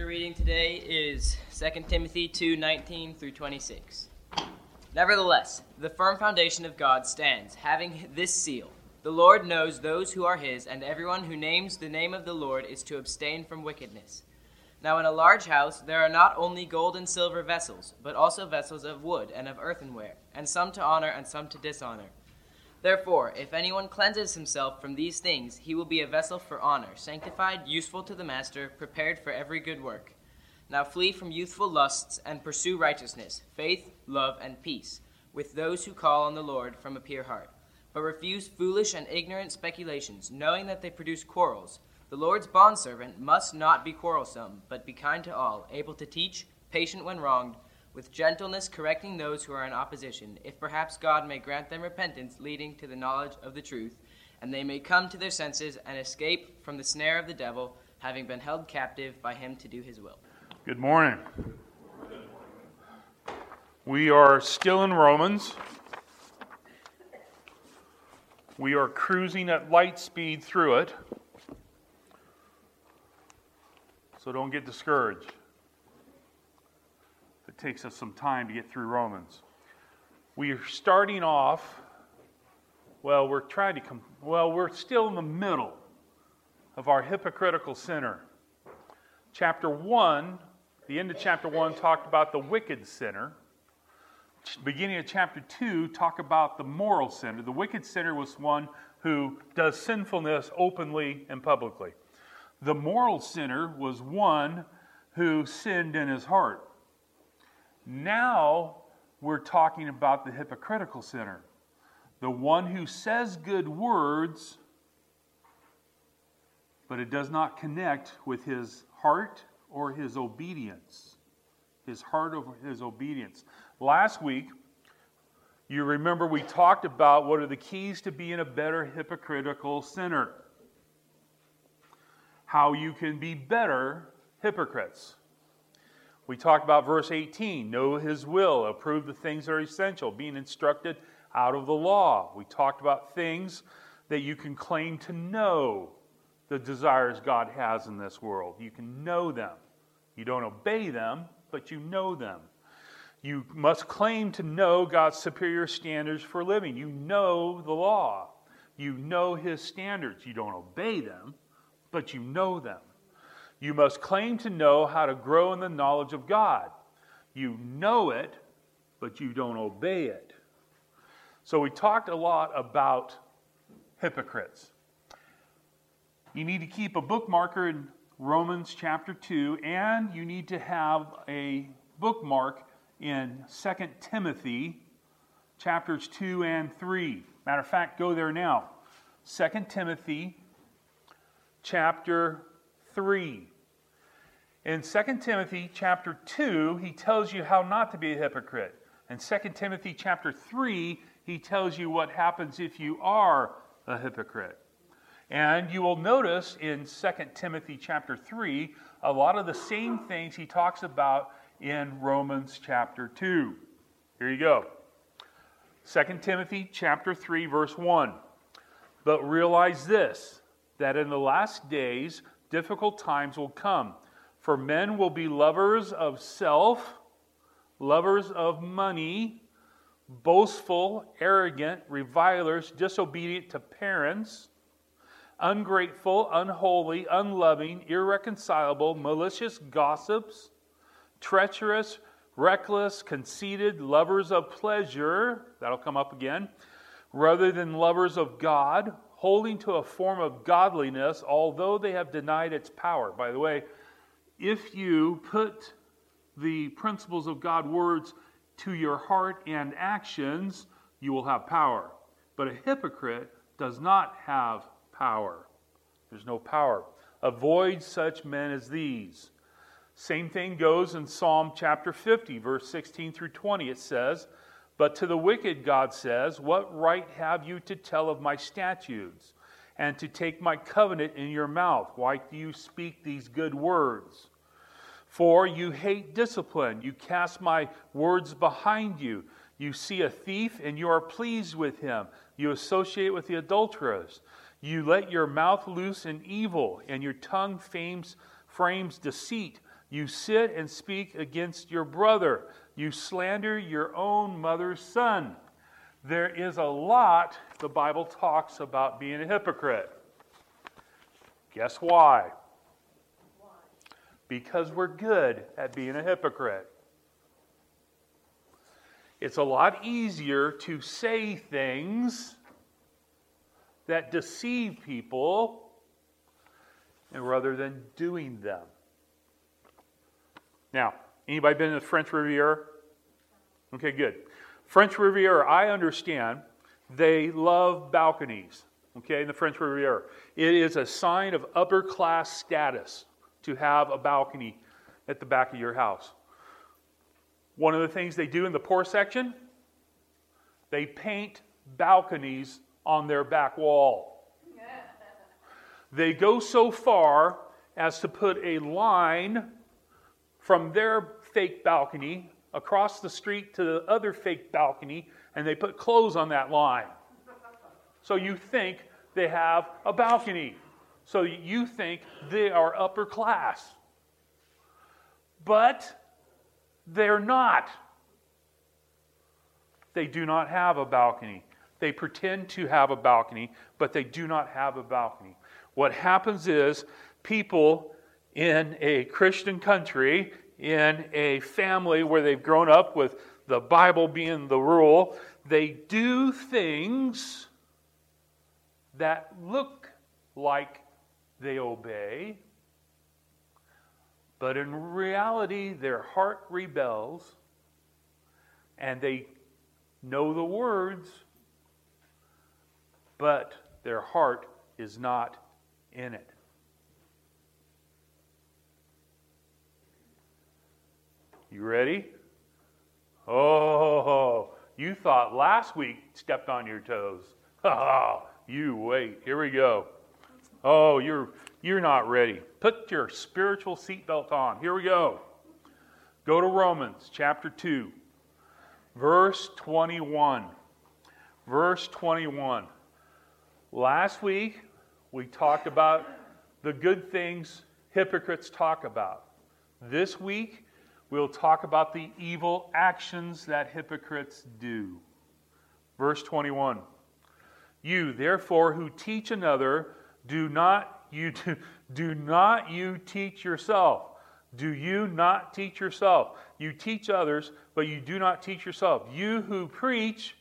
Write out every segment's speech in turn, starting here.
scripture reading today is 2 Timothy 2 19 through 26. Nevertheless, the firm foundation of God stands, having this seal The Lord knows those who are his, and everyone who names the name of the Lord is to abstain from wickedness. Now, in a large house, there are not only gold and silver vessels, but also vessels of wood and of earthenware, and some to honor and some to dishonor. Therefore, if anyone cleanses himself from these things, he will be a vessel for honor, sanctified, useful to the master, prepared for every good work. Now flee from youthful lusts and pursue righteousness, faith, love, and peace, with those who call on the Lord from a pure heart. But refuse foolish and ignorant speculations, knowing that they produce quarrels. The Lord's bondservant must not be quarrelsome, but be kind to all, able to teach, patient when wronged with gentleness correcting those who are in opposition, if perhaps God may grant them repentance leading to the knowledge of the truth, and they may come to their senses and escape from the snare of the devil, having been held captive by him to do his will. Good morning. We are still in Romans. We are cruising at light speed through it. So don't get discouraged takes us some time to get through Romans. We are starting off, well, we're trying to come, well, we're still in the middle of our hypocritical sinner. Chapter 1, the end of chapter 1 talked about the wicked sinner. Beginning of chapter 2 talk about the moral sinner. The wicked sinner was one who does sinfulness openly and publicly. The moral sinner was one who sinned in his heart. Now we're talking about the hypocritical sinner, the one who says good words, but it does not connect with his heart or his obedience. His heart over his obedience. Last week, you remember we talked about what are the keys to being a better hypocritical sinner. How you can be better hypocrites. We talked about verse 18 know his will, approve the things that are essential, being instructed out of the law. We talked about things that you can claim to know the desires God has in this world. You can know them. You don't obey them, but you know them. You must claim to know God's superior standards for living. You know the law. You know his standards. You don't obey them, but you know them. You must claim to know how to grow in the knowledge of God. You know it, but you don't obey it. So we talked a lot about hypocrites. You need to keep a bookmarker in Romans chapter 2, and you need to have a bookmark in 2 Timothy chapters 2 and 3. Matter of fact, go there now. 2 Timothy chapter 3. In 2 Timothy chapter 2, he tells you how not to be a hypocrite. In 2 Timothy chapter 3, he tells you what happens if you are a hypocrite. And you will notice in 2 Timothy chapter 3 a lot of the same things he talks about in Romans chapter 2. Here you go. 2 Timothy chapter 3 verse 1. But realize this that in the last days difficult times will come for men will be lovers of self, lovers of money, boastful, arrogant, revilers, disobedient to parents, ungrateful, unholy, unloving, irreconcilable, malicious gossips, treacherous, reckless, conceited, lovers of pleasure, that'll come up again, rather than lovers of God, holding to a form of godliness, although they have denied its power. By the way, if you put the principles of God words to your heart and actions, you will have power. But a hypocrite does not have power. There's no power. Avoid such men as these. Same thing goes in Psalm chapter 50, verse 16 through 20. It says, But to the wicked, God says, What right have you to tell of my statutes, and to take my covenant in your mouth? Why do you speak these good words? For you hate discipline. You cast my words behind you. You see a thief and you are pleased with him. You associate with the adulterers. You let your mouth loose in evil, and your tongue frames, frames deceit. You sit and speak against your brother. You slander your own mother's son. There is a lot the Bible talks about being a hypocrite. Guess why? Because we're good at being a hypocrite. It's a lot easier to say things that deceive people rather than doing them. Now, anybody been to the French Riviera? Okay, good. French Riviera, I understand they love balconies, okay, in the French Riviera. It is a sign of upper class status to have a balcony at the back of your house. One of the things they do in the poor section, they paint balconies on their back wall. They go so far as to put a line from their fake balcony across the street to the other fake balcony, and they put clothes on that line. So you think they have a balcony. So you think they are upper class. But they're not. They do not have a balcony. They pretend to have a balcony, but they do not have a balcony. What happens is people in a Christian country, in a family where they've grown up with the Bible being the rule, they do things that look like they obey, but in reality, their heart rebels and they know the words, but their heart is not in it. You ready? Oh, you thought last week stepped on your toes. Oh, you wait. Here we go. Oh, you're you're not ready. Put your spiritual seatbelt on. Here we go. Go to Romans chapter 2, verse 21. Verse 21. Last week, we talked about the good things hypocrites talk about. This week, we'll talk about the evil actions that hypocrites do. Verse 21. You, therefore, who teach another, do not you do, do not you teach yourself. Do you not teach yourself? You teach others, but you do not teach yourself. You who preach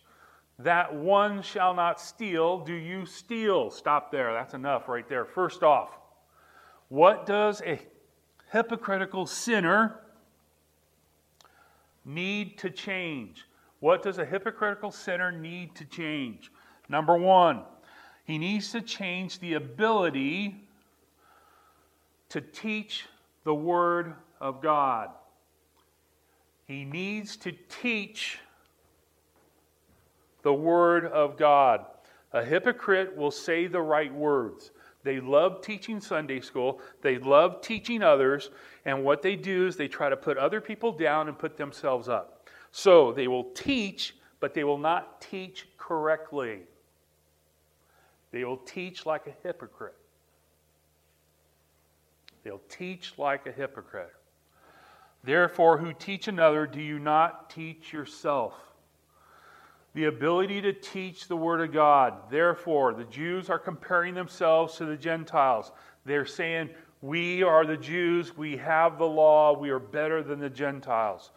that one shall not steal, do you steal? Stop there. That's enough right there. First off, what does a hypocritical sinner need to change? What does a hypocritical sinner need to change? Number one, he needs to change the ability to teach the Word of God. He needs to teach the Word of God. A hypocrite will say the right words. They love teaching Sunday school, they love teaching others, and what they do is they try to put other people down and put themselves up. So they will teach, but they will not teach correctly. They will teach like a hypocrite. They'll teach like a hypocrite. Therefore, who teach another, do you not teach yourself? The ability to teach the Word of God. Therefore, the Jews are comparing themselves to the Gentiles. They're saying, We are the Jews, we have the law, we are better than the Gentiles.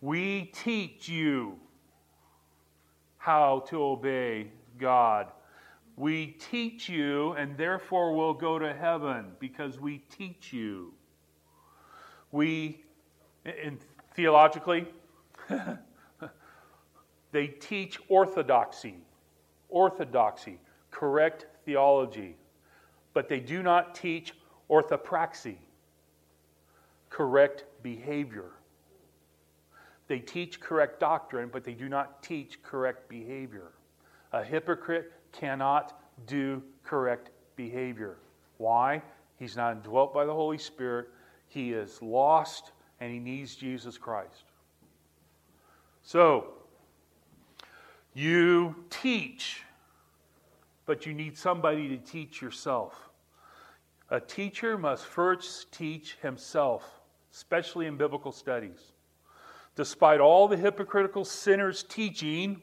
We teach you how to obey God we teach you, and therefore will go to heaven because we teach you. We, in theologically, they teach orthodoxy, orthodoxy, correct theology, but they do not teach orthopraxy, correct behavior. They teach correct doctrine, but they do not teach correct behavior. A hypocrite cannot do correct behavior. Why? He's not indwelt by the Holy Spirit. He is lost and he needs Jesus Christ. So, you teach, but you need somebody to teach yourself. A teacher must first teach himself. especially in biblical studies. Despite all the hypocritical sinner's teaching,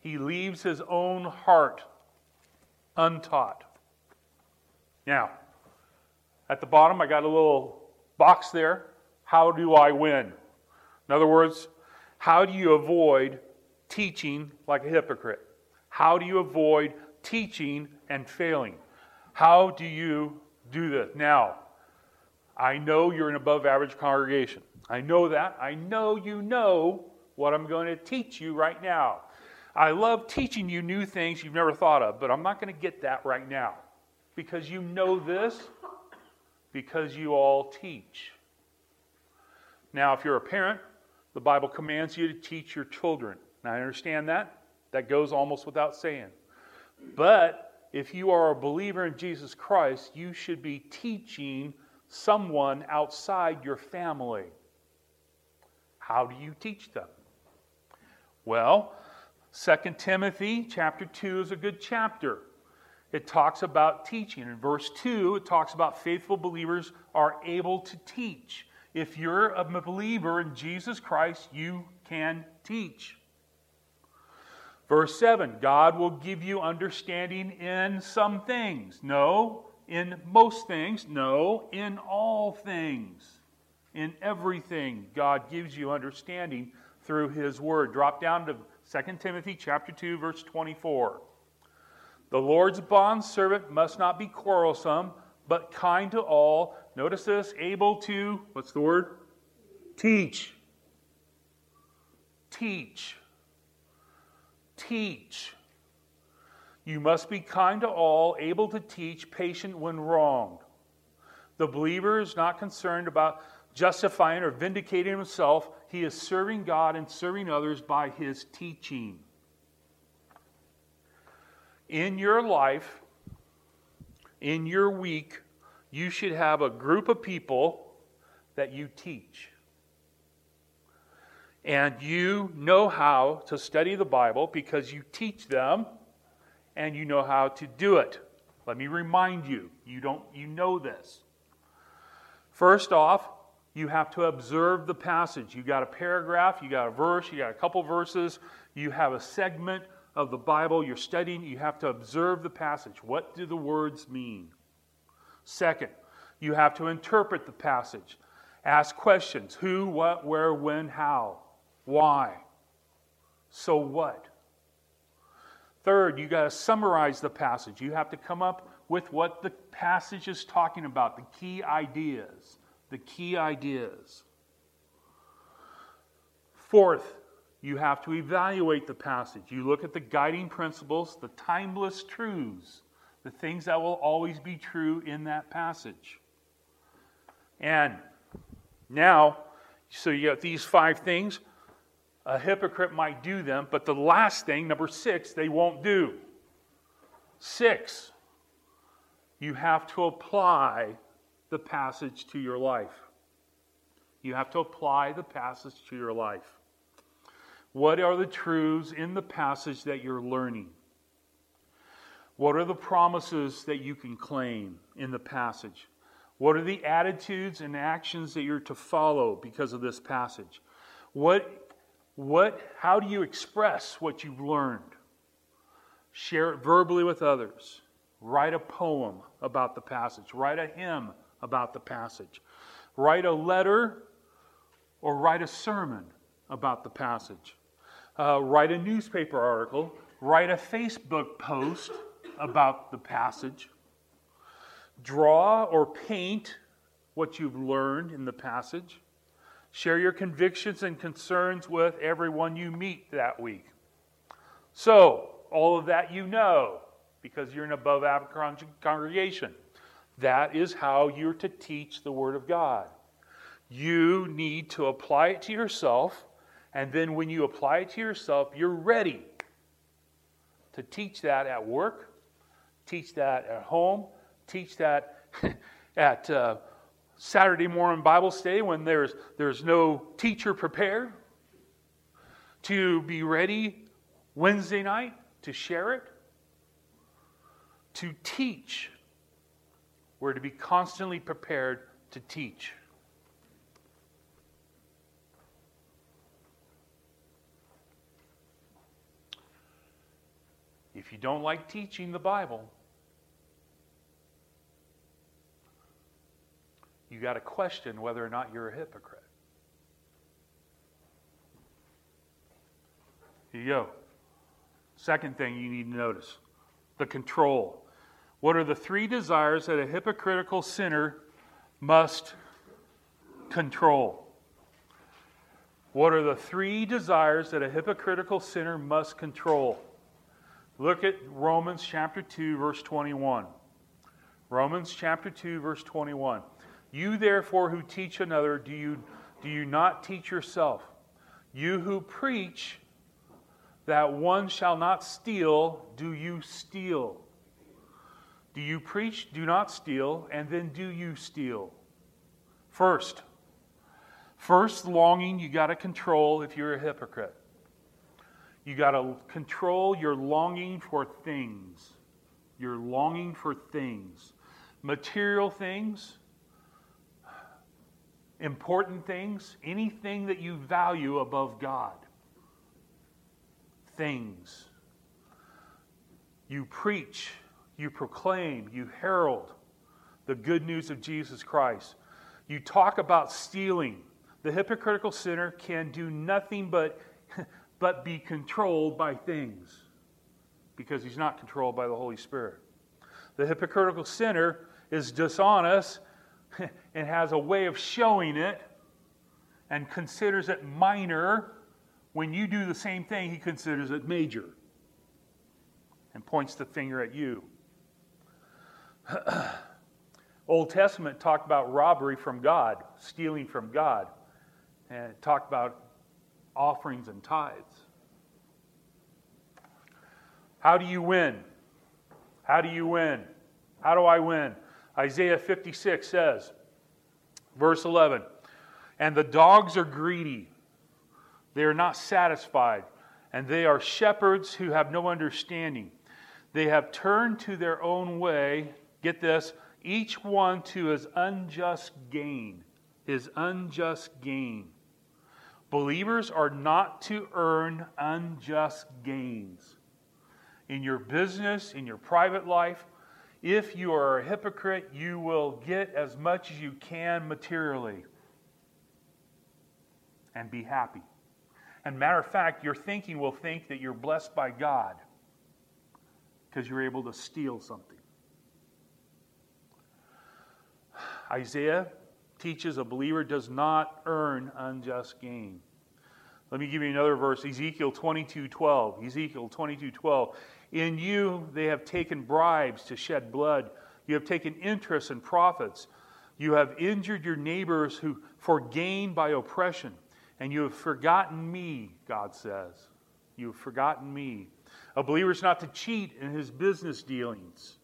he leaves his own heart untaught. Now, at the bottom, I got a little box there. How do I win? In other words, how do you avoid teaching like a hypocrite? How do you avoid teaching and failing? How do you do this? Now, I know you're an above average congregation. I know that. I know you know what I'm going to teach you right now. I love teaching you new things you've never thought of, but I'm not going to get that right now because you know this, because you all teach. Now, if you're a parent, the Bible commands you to teach your children. Now, I understand that. That goes almost without saying. But if you are a believer in Jesus Christ, you should be teaching someone outside your family. How do you teach them? Well, 2 Timothy chapter 2 is a good chapter. It talks about teaching. In verse 2, it talks about faithful believers are able to teach. If you're a believer in Jesus Christ, you can teach. Verse 7 God will give you understanding in some things. No, in most things. No, in all things. In everything, God gives you understanding through His Word. Drop down to 2 Timothy chapter 2 verse 24. The Lord's bondservant must not be quarrelsome, but kind to all. Notice this, able to what's the word? Teach. Teach. Teach. You must be kind to all, able to teach, patient when wronged. The believer is not concerned about justifying or vindicating himself, he is serving God and serving others by his teaching. In your life, in your week, you should have a group of people that you teach. And you know how to study the Bible because you teach them and you know how to do it. Let me remind you, you don't you know this. First off, you have to observe the passage. You got a paragraph, you got a verse, you got a couple verses, you have a segment of the Bible you're studying. You have to observe the passage. What do the words mean? Second, you have to interpret the passage. Ask questions who, what, where, when, how, why. So what? Third, you got to summarize the passage. You have to come up with what the passage is talking about, the key ideas the key ideas. Fourth, you have to evaluate the passage. You look at the guiding principles, the timeless truths, the things that will always be true in that passage. And now, so you got these five things. A hypocrite might do them, but the last thing, number six, they won't do. Six, you have to apply the passage to your life. You have to apply the passage to your life. What are the truths in the passage that you're learning? What are the promises that you can claim in the passage? What are the attitudes and actions that you're to follow because of this passage? What, what, how do you express what you've learned? Share it verbally with others. Write a poem about the passage. Write a hymn about the passage. Write a letter or write a sermon about the passage. Uh, write a newspaper article. Write a Facebook post about the passage. Draw or paint what you've learned in the passage. Share your convictions and concerns with everyone you meet that week. So, all of that you know because you're an above average congregation. That is how you're to teach the Word of God. You need to apply it to yourself, and then when you apply it to yourself, you're ready to teach that at work, teach that at home, teach that at uh, Saturday morning Bible study when there's, there's no teacher prepared, to be ready Wednesday night to share it, to teach we're to be constantly prepared to teach. If you don't like teaching the Bible, you got to question whether or not you're a hypocrite. Here you go. Second thing you need to notice the control. What are the three desires that a hypocritical sinner must control? What are the three desires that a hypocritical sinner must control? Look at Romans chapter 2, verse 21. Romans chapter 2, verse 21. You therefore who teach another, do you, do you not teach yourself? You who preach that one shall not steal, do you steal? Do you preach, do not steal, and then do you steal? First, first longing you got to control if you're a hypocrite. You got to control your longing for things. Your longing for things. Material things, important things, anything that you value above God. Things. You preach, you proclaim, you herald the good news of Jesus Christ. You talk about stealing. The hypocritical sinner can do nothing but, but be controlled by things because he's not controlled by the Holy Spirit. The hypocritical sinner is dishonest and has a way of showing it and considers it minor. When you do the same thing, he considers it major and points the finger at you. Old Testament talked about robbery from God, stealing from God, and it talked about offerings and tithes. How do you win? How do you win? How do I win? Isaiah 56 says, verse 11, and the dogs are greedy, they are not satisfied, and they are shepherds who have no understanding. They have turned to their own way, get this, each one to his unjust gain. His unjust gain. Believers are not to earn unjust gains. In your business, in your private life, if you are a hypocrite, you will get as much as you can materially and be happy. And matter of fact, your thinking will think that you're blessed by God because you're able to steal something. Isaiah teaches a believer does not earn unjust gain. Let me give you another verse, Ezekiel 22 12. Ezekiel 22 12. In you they have taken bribes to shed blood. You have taken interest in profits. You have injured your neighbors who for gain by oppression. And you have forgotten me, God says. You have forgotten me. A believer is not to cheat in his business dealings,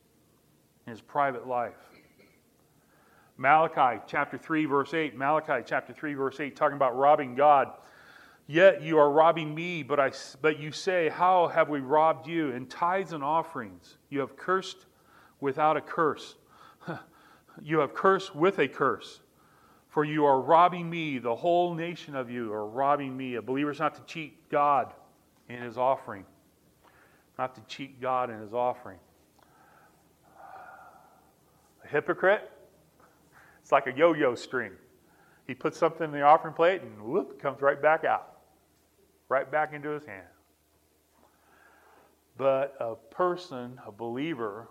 in his private life. Malachi chapter 3, verse 8. Malachi chapter 3, verse 8, talking about robbing God. Yet you are robbing me, but, I, but you say, How have we robbed you? In tithes and offerings, you have cursed without a curse. you have cursed with a curse. For you are robbing me, the whole nation of you are robbing me. A believer is not to cheat God in his offering, not to cheat God in his offering. A hypocrite it's like a yo yo string. He puts something in the offering plate and whoop, comes right back out, right back into his hand. But a person, a believer,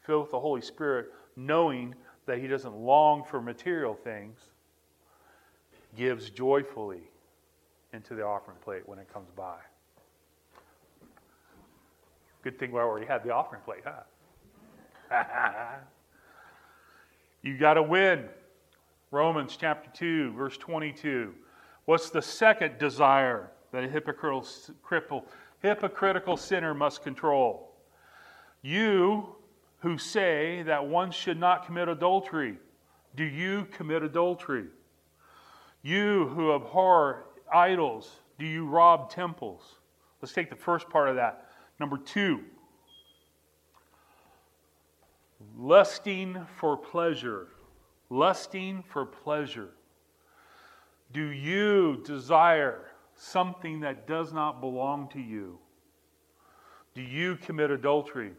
filled with the Holy Spirit, knowing that he doesn't long for material things, gives joyfully into the offering plate when it comes by. Good thing we already had the offering plate, huh? You got to win. Romans chapter 2, verse 22. What's the second desire that a hypocritical, hypocritical sinner must control? You who say that one should not commit adultery, do you commit adultery? You who abhor idols, do you rob temples? Let's take the first part of that. Number two, lusting for pleasure. Lusting for pleasure. Do you desire something that does not belong to you? do you commit adultery?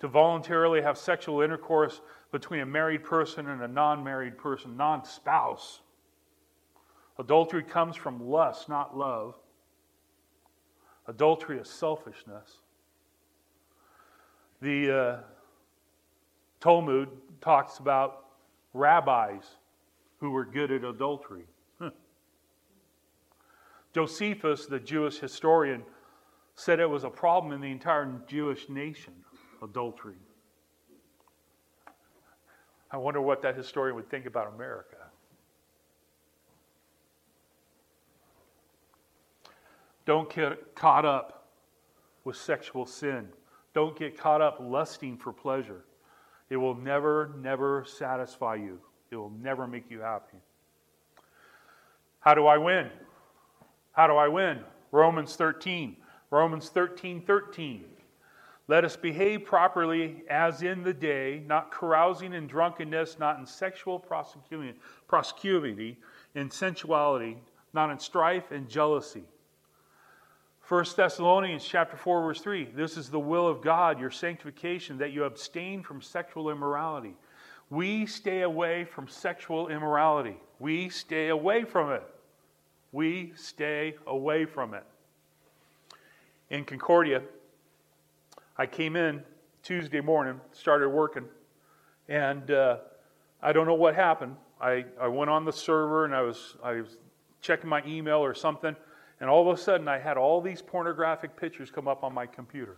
To voluntarily have sexual intercourse between a married person and a non married person, non spouse. Adultery comes from lust, not love. Adultery is selfishness. The uh, Talmud talks about rabbis who were good at adultery. Josephus, the Jewish historian, said it was a problem in the entire Jewish nation adultery. I wonder what that historian would think about America. Don't get caught up with sexual sin. Don't get caught up lusting for pleasure. It will never, never satisfy you. It will never make you happy. How do I win? How do I win? Romans 13. Romans 13 13. Let us behave properly as in the day, not carousing in drunkenness, not in sexual promiscuity, in sensuality, not in strife and jealousy 1 Thessalonians chapter 4 verse 3 this is the will of God your sanctification that you abstain from sexual immorality. We stay away from sexual immorality. We stay away from it. We stay away from it. In Concordia I came in Tuesday morning started working and uh, I don't know what happened. I, I went on the server and I was I was checking my email or something and all of a sudden, I had all these pornographic pictures come up on my computer.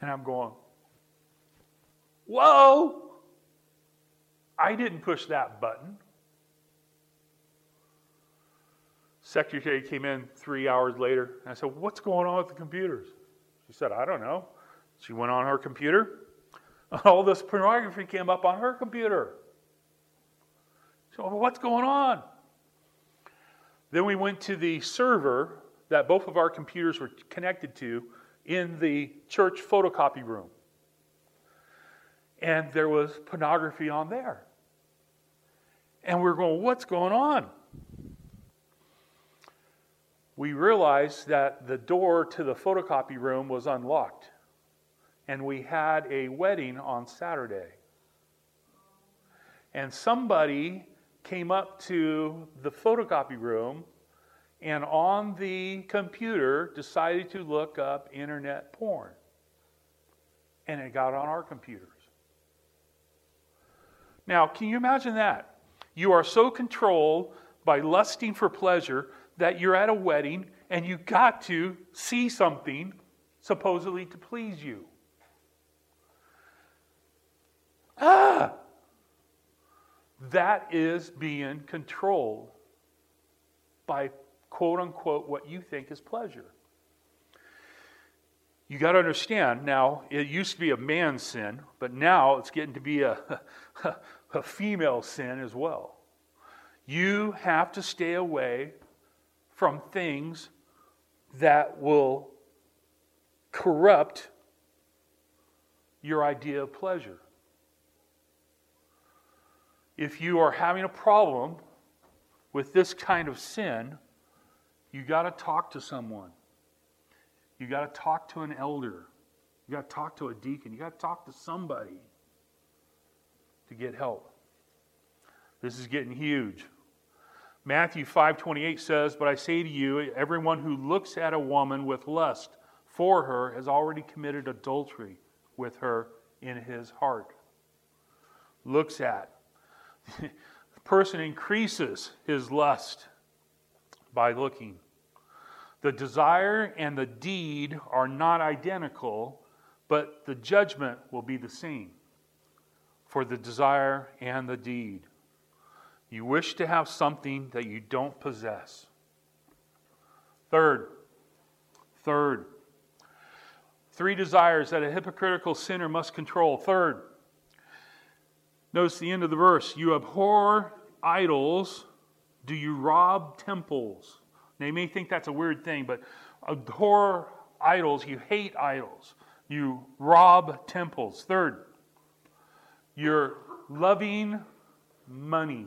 And I'm going, Whoa! I didn't push that button. Secretary came in three hours later, and I said, What's going on with the computers? She said, I don't know. She went on her computer. All this pornography came up on her computer. So, what's going on? Then we went to the server that both of our computers were connected to in the church photocopy room. And there was pornography on there. And we are going, what's going on? We realized that the door to the photocopy room was unlocked. And we had a wedding on Saturday. And somebody came up to the photocopy room and on the computer decided to look up internet porn. And it got on our computers. Now, can you imagine that? You are so controlled by lusting for pleasure that you're at a wedding and you got to see something supposedly to please you. Ah! That is being controlled by quote unquote what you think is pleasure. You got to understand now, it used to be a man's sin, but now it's getting to be a, a female sin as well. You have to stay away from things that will corrupt your idea of pleasure if you are having a problem with this kind of sin, you got to talk to someone. You got to talk to an elder. You got to talk to a deacon. You got to talk to somebody to get help. This is getting huge. Matthew 5:28 says, "But I say to you, everyone who looks at a woman with lust for her has already committed adultery with her in his heart." Looks at the person increases his lust by looking. The desire and the deed are not identical, but the judgment will be the same for the desire and the deed. You wish to have something that you don't possess. Third, third, three desires that a hypocritical sinner must control. Third, Notice the end of the verse. You abhor idols. Do you rob temples? Now, you may think that's a weird thing, but abhor idols. You hate idols. You rob temples. Third, you're loving money.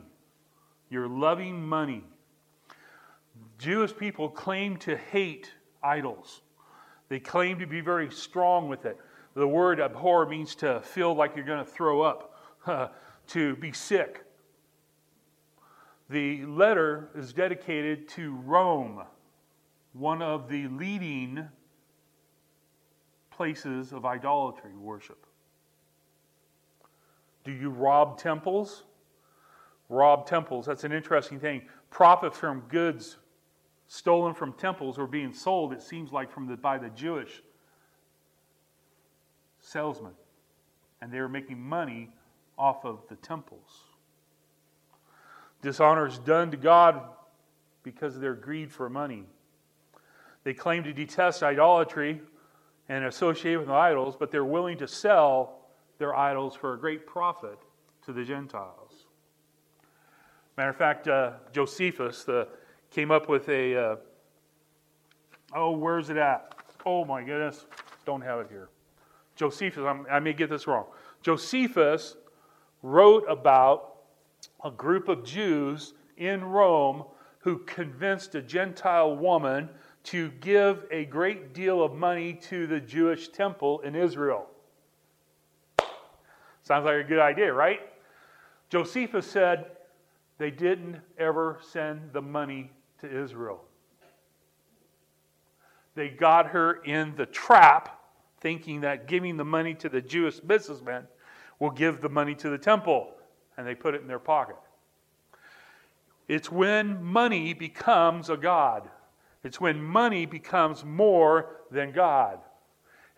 You're loving money. Jewish people claim to hate idols. They claim to be very strong with it. The word abhor means to feel like you're going to throw up, to be sick. The letter is dedicated to Rome, one of the leading places of idolatry worship. Do you rob temples? Rob temples. That's an interesting thing. Profit from goods stolen from temples were being sold, it seems like, from the, by the Jewish salesmen. And they were making money off of the temples. Dishonor is done to God because of their greed for money. They claim to detest idolatry and associate with idols, but they're willing to sell their idols for a great profit to the Gentiles. Matter of fact, uh, Josephus the, came up with a. Uh, oh, where's it at? Oh my goodness, don't have it here. Josephus, I'm, i may get this wrong. Josephus wrote about a group of Jews in Rome who convinced a Gentile woman to give a great deal of money to the Jewish temple in Israel. Sounds like a good idea, right? Josephus said they didn't ever send the money to Israel. They got her in the trap, thinking that giving the money to the Jewish businessmen will give the money to the temple, and they put it in their pocket. It's when money becomes a God. It's when money becomes more than God.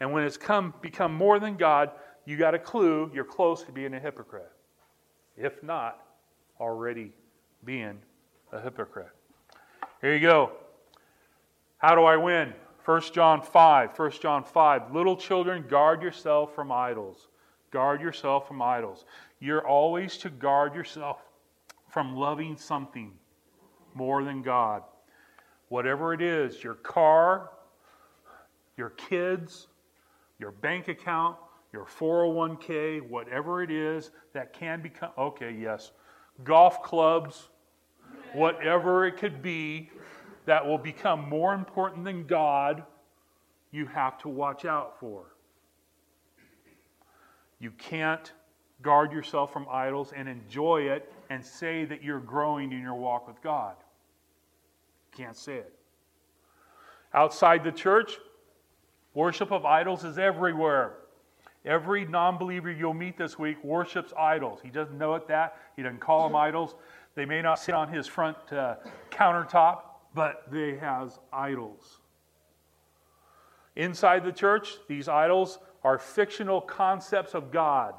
And when it's come become more than God, you got a clue you're close to being a hypocrite. If not, already being a hypocrite. Here you go. How do I win? 1 John 5. 1 John 5. Little children, guard yourself from idols. Guard yourself from idols. You're always to guard yourself from loving something more than God. Whatever it is your car, your kids, your bank account, your 401k, whatever it is that can become, okay, yes, golf clubs, whatever it could be that will become more important than God, you have to watch out for. You can't guard yourself from idols and enjoy it and say that you're growing in your walk with God. You Can't say it. Outside the church, worship of idols is everywhere. Every non believer you'll meet this week worships idols. He doesn't know it that. He doesn't call them idols. They may not sit on his front uh, countertop, but they has idols. Inside the church, these idols are fictional concepts of God.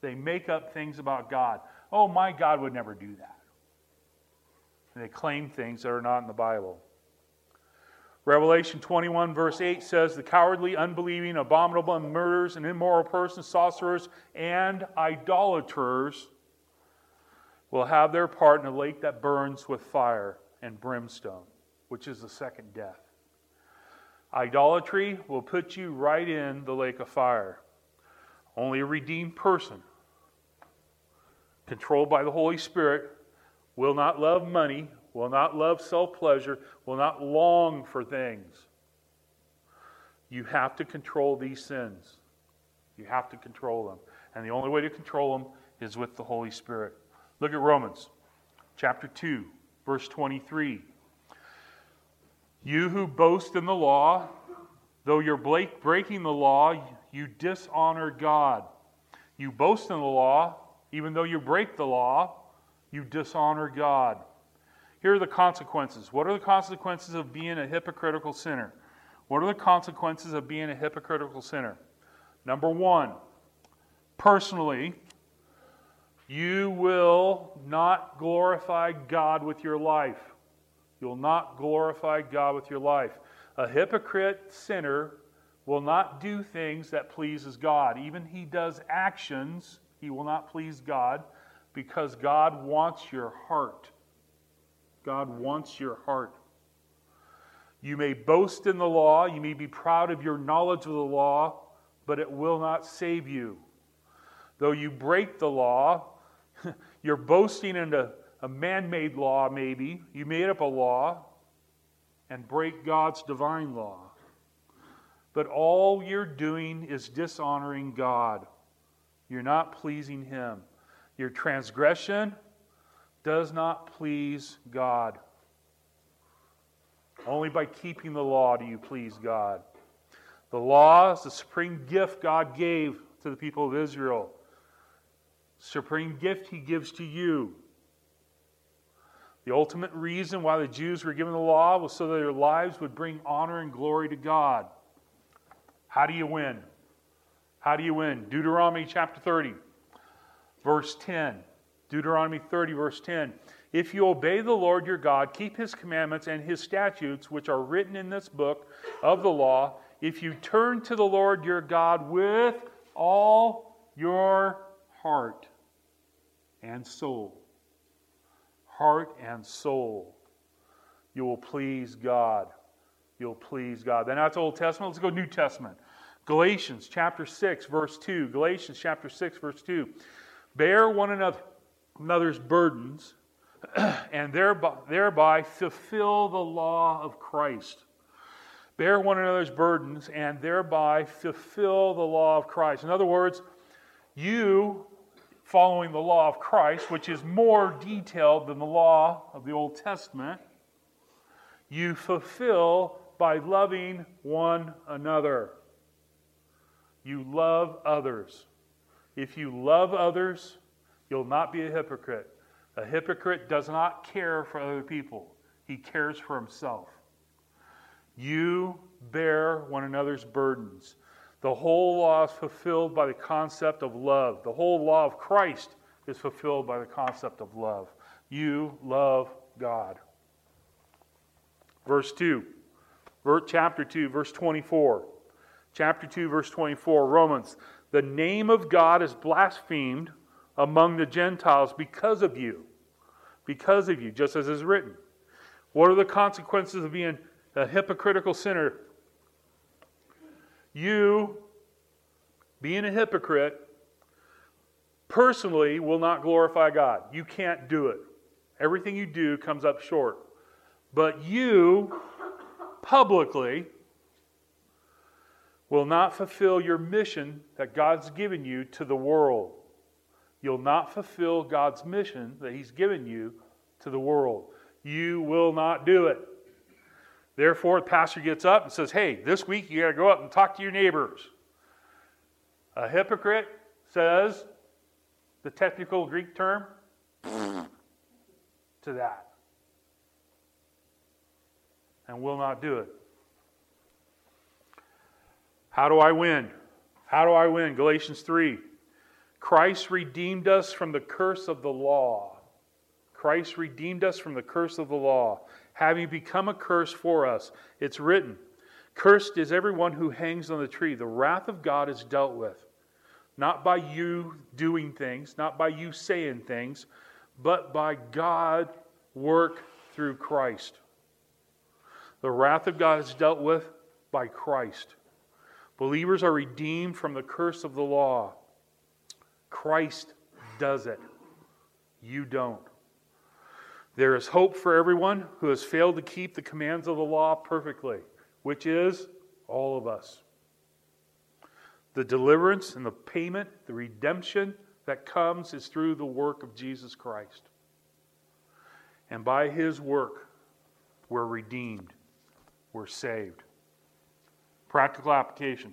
They make up things about God. Oh, my God would never do that. And they claim things that are not in the Bible. Revelation 21, verse 8 says, The cowardly, unbelieving, abominable, murderers, and immoral persons, sorcerers, and idolaters will have their part in a lake that burns with fire and brimstone, which is the second death. Idolatry will put you right in the lake of fire. Only a redeemed person, controlled by the Holy Spirit, will not love money, will not love self pleasure, will not long for things. You have to control these sins. You have to control them. And the only way to control them is with the Holy Spirit. Look at Romans chapter 2, verse 23. You who boast in the law, though you're breaking the law, you dishonor God. You boast in the law, even though you break the law, you dishonor God. Here are the consequences. What are the consequences of being a hypocritical sinner? What are the consequences of being a hypocritical sinner? Number one, personally, you will not glorify God with your life. You'll not glorify God with your life. A hypocrite sinner will not do things that pleases God. Even he does actions, he will not please God because God wants your heart. God wants your heart. You may boast in the law, you may be proud of your knowledge of the law, but it will not save you. Though you break the law, You're boasting in a, a man made law, maybe. You made up a law and break God's divine law. but all you're doing is dishonoring God. You're not pleasing Him. Your transgression does not please God. Only by keeping the law do you please God. The law is the supreme gift God gave to the people of Israel. Supreme gift He gives to you. The ultimate reason why the Jews were given the law was so that their lives would bring honor and glory to God. How do you win? How do you win? Deuteronomy chapter 30, verse 10. Deuteronomy 30, verse 10. If you obey the Lord your God, keep his commandments and his statutes, which are written in this book of the law, if you turn to the Lord your God with all your heart and soul, heart and soul, you will please God. You'll please God. Then that's Old Testament. Let's go New Testament. Galatians chapter 6, verse 2. Galatians chapter 6, verse 2. Bear one another's burdens and thereby, thereby fulfill the law of Christ. Bear one another's burdens and thereby fulfill the law of Christ. In other words, you following the law of Christ, which is more detailed than the law of the Old Testament, you fulfill by loving one another. You love others. If you love others, you'll not be a hypocrite. A hypocrite does not care for other people, he cares for himself. You bear one another's burdens. The whole law is fulfilled by the concept of love. The whole law of Christ is fulfilled by the concept of love. You love God. Verse 2, chapter 2, verse 24. Chapter 2, verse 24, Romans. The name of God is blasphemed among the Gentiles because of you. Because of you, just as is written. What are the consequences of being a hypocritical sinner? You, being a hypocrite, personally will not glorify God. You can't do it. Everything you do comes up short. But you, publicly, will not fulfill your mission that God's given you to the world. You'll not fulfill God's mission that He's given you to the world. You will not do it. Therefore, the pastor gets up and says, Hey, this week you got to go up and talk to your neighbors. A hypocrite says, the technical Greek term, to that. And will not do it. How do I win? How do I win? Galatians 3. Christ redeemed us from the curse of the law. Christ redeemed us from the curse of the law, having become a curse for us. It's written, Cursed is everyone who hangs on the tree. The wrath of God is dealt with, not by you doing things, not by you saying things, but by God work through Christ. The wrath of God is dealt with by Christ. Believers are redeemed from the curse of the law. Christ does it. You don't. There is hope for everyone who has failed to keep the commands of the law perfectly, which is all of us. The deliverance and the payment, the redemption that comes is through the work of Jesus Christ. And by his work, we're redeemed, we're saved. Practical application.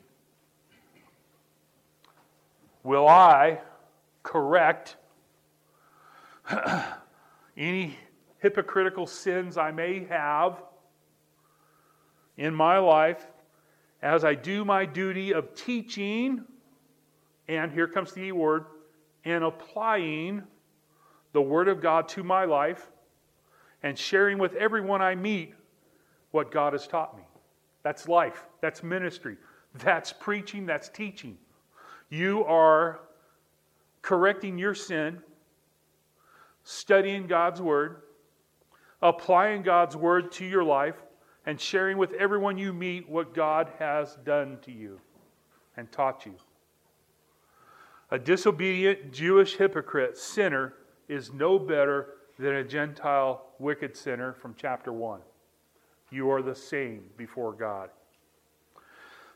Will I correct any hypocritical sins I may have in my life as I do my duty of teaching, and here comes the E word, and applying the Word of God to my life and sharing with everyone I meet what God has taught me. That's life, that's ministry, that's preaching, that's teaching. You are correcting your sin, studying God's Word, applying God's word to your life, and sharing with everyone you meet what God has done to you and taught you. A disobedient Jewish hypocrite, sinner, is no better than a Gentile wicked sinner from chapter 1. You are the same before God.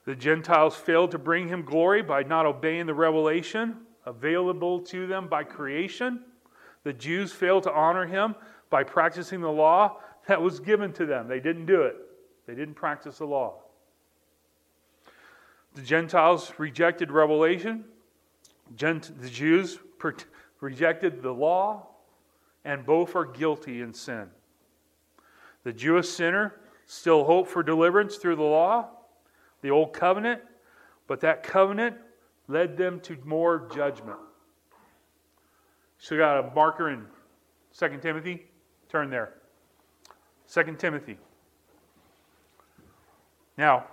The Gentiles failed to bring him glory by not obeying the revelation available to them by creation. The Jews failed to honor him by practicing the law that was given to them. They didn't do it, they didn't practice the law. The Gentiles rejected revelation, the Jews rejected the law, and both are guilty in sin. The Jewish sinner still hoped for deliverance through the law, the old covenant, but that covenant led them to more judgment. So got a marker in 2 Timothy? Turn there. 2 Timothy. Now,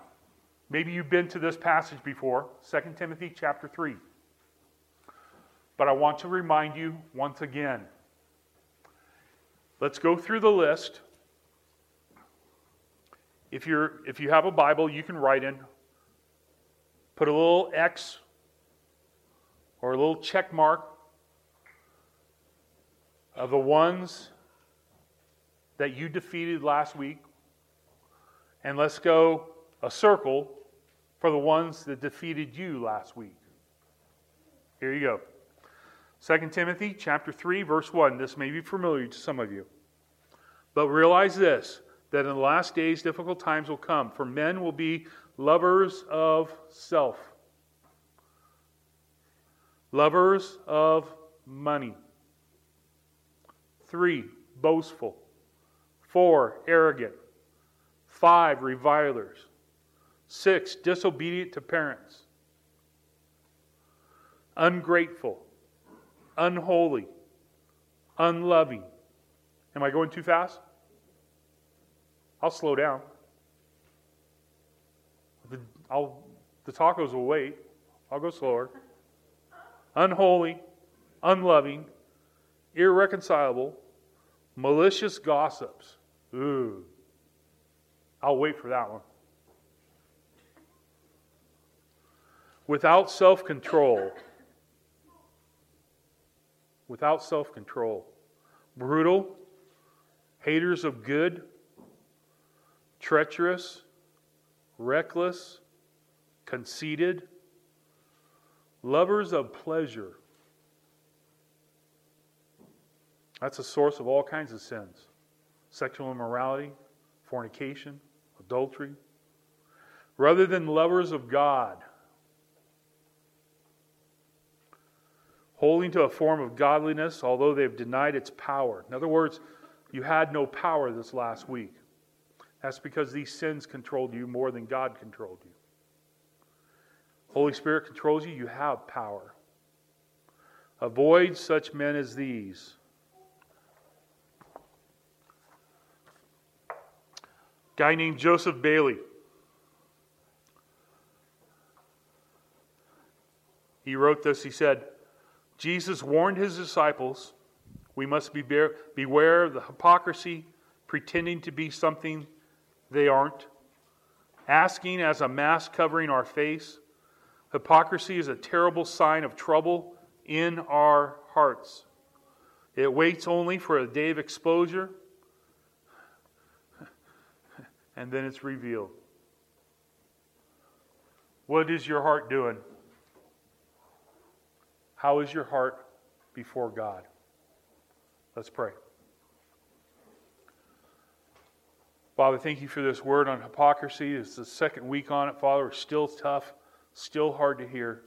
maybe you've been to this passage before, 2 Timothy chapter 3. But I want to remind you once again. Let's go through the list. If, you're, if you have a Bible, you can write in, put a little X or a little check mark of the ones that you defeated last week. And let's go a circle for the ones that defeated you last week. Here you go. 2 Timothy chapter 3 verse 1. This may be familiar to some of you. But realize this that in the last days difficult times will come for men will be lovers of self lovers of money. Three, boastful. Four, arrogant. Five, revilers. Six, disobedient to parents. Ungrateful. Unholy. Unloving. Am I going too fast? I'll slow down. The, I'll, the tacos will wait. I'll go slower unholy, unloving, irreconcilable, malicious gossips. Ooh. I'll wait for that one. Without self control. Without self control. Brutal, haters of good, treacherous, reckless, conceited lovers of pleasure. That's a source of all kinds of sins sexual immorality, fornication, adultery. Rather than lovers of God, holding to a form of godliness, although they've denied its power. In other words, you had no power this last week. That's because these sins controlled you more than God controlled you. Holy Spirit controls you, you have power. Avoid such men as these. Guy named Joseph Bailey. He wrote this. He said, Jesus warned his disciples we must be bear, beware of the hypocrisy, pretending to be something they aren't, asking as a mask covering our face, Hypocrisy is a terrible sign of trouble in our hearts. It waits only for a day of exposure, and then it's revealed. What is your heart doing? How is your heart before God? Let's pray. Father, thank you for this word on hypocrisy. It's the second week on it, Father. It's still tough still hard to hear.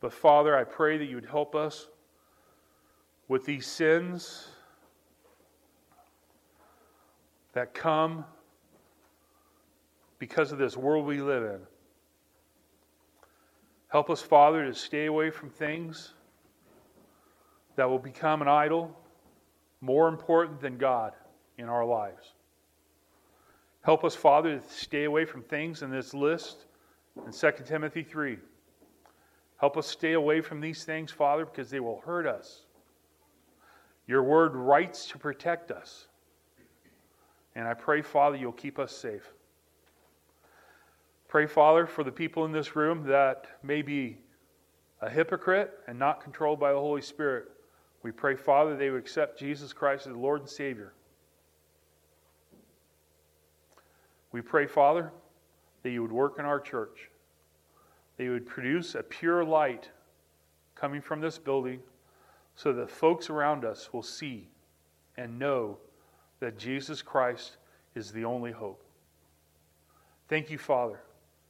But Father, I pray that you would help us with these sins that come because of this world we live in. Help us, Father, to stay away from things that will become an idol more important than God in our lives. Help us, Father, to stay away from things in this list in 2 Timothy 3. Help us stay away from these things, Father, because they will hurt us. Your word writes to protect us. And I pray, Father, you'll keep us safe. Pray, Father, for the people in this room that may be a hypocrite and not controlled by the Holy Spirit. We pray, Father, they would accept Jesus Christ as Lord and Savior. We pray, Father, that you would work in our church, that you would produce a pure light coming from this building so that folks around us will see and know that Jesus Christ is the only hope. Thank you, Father.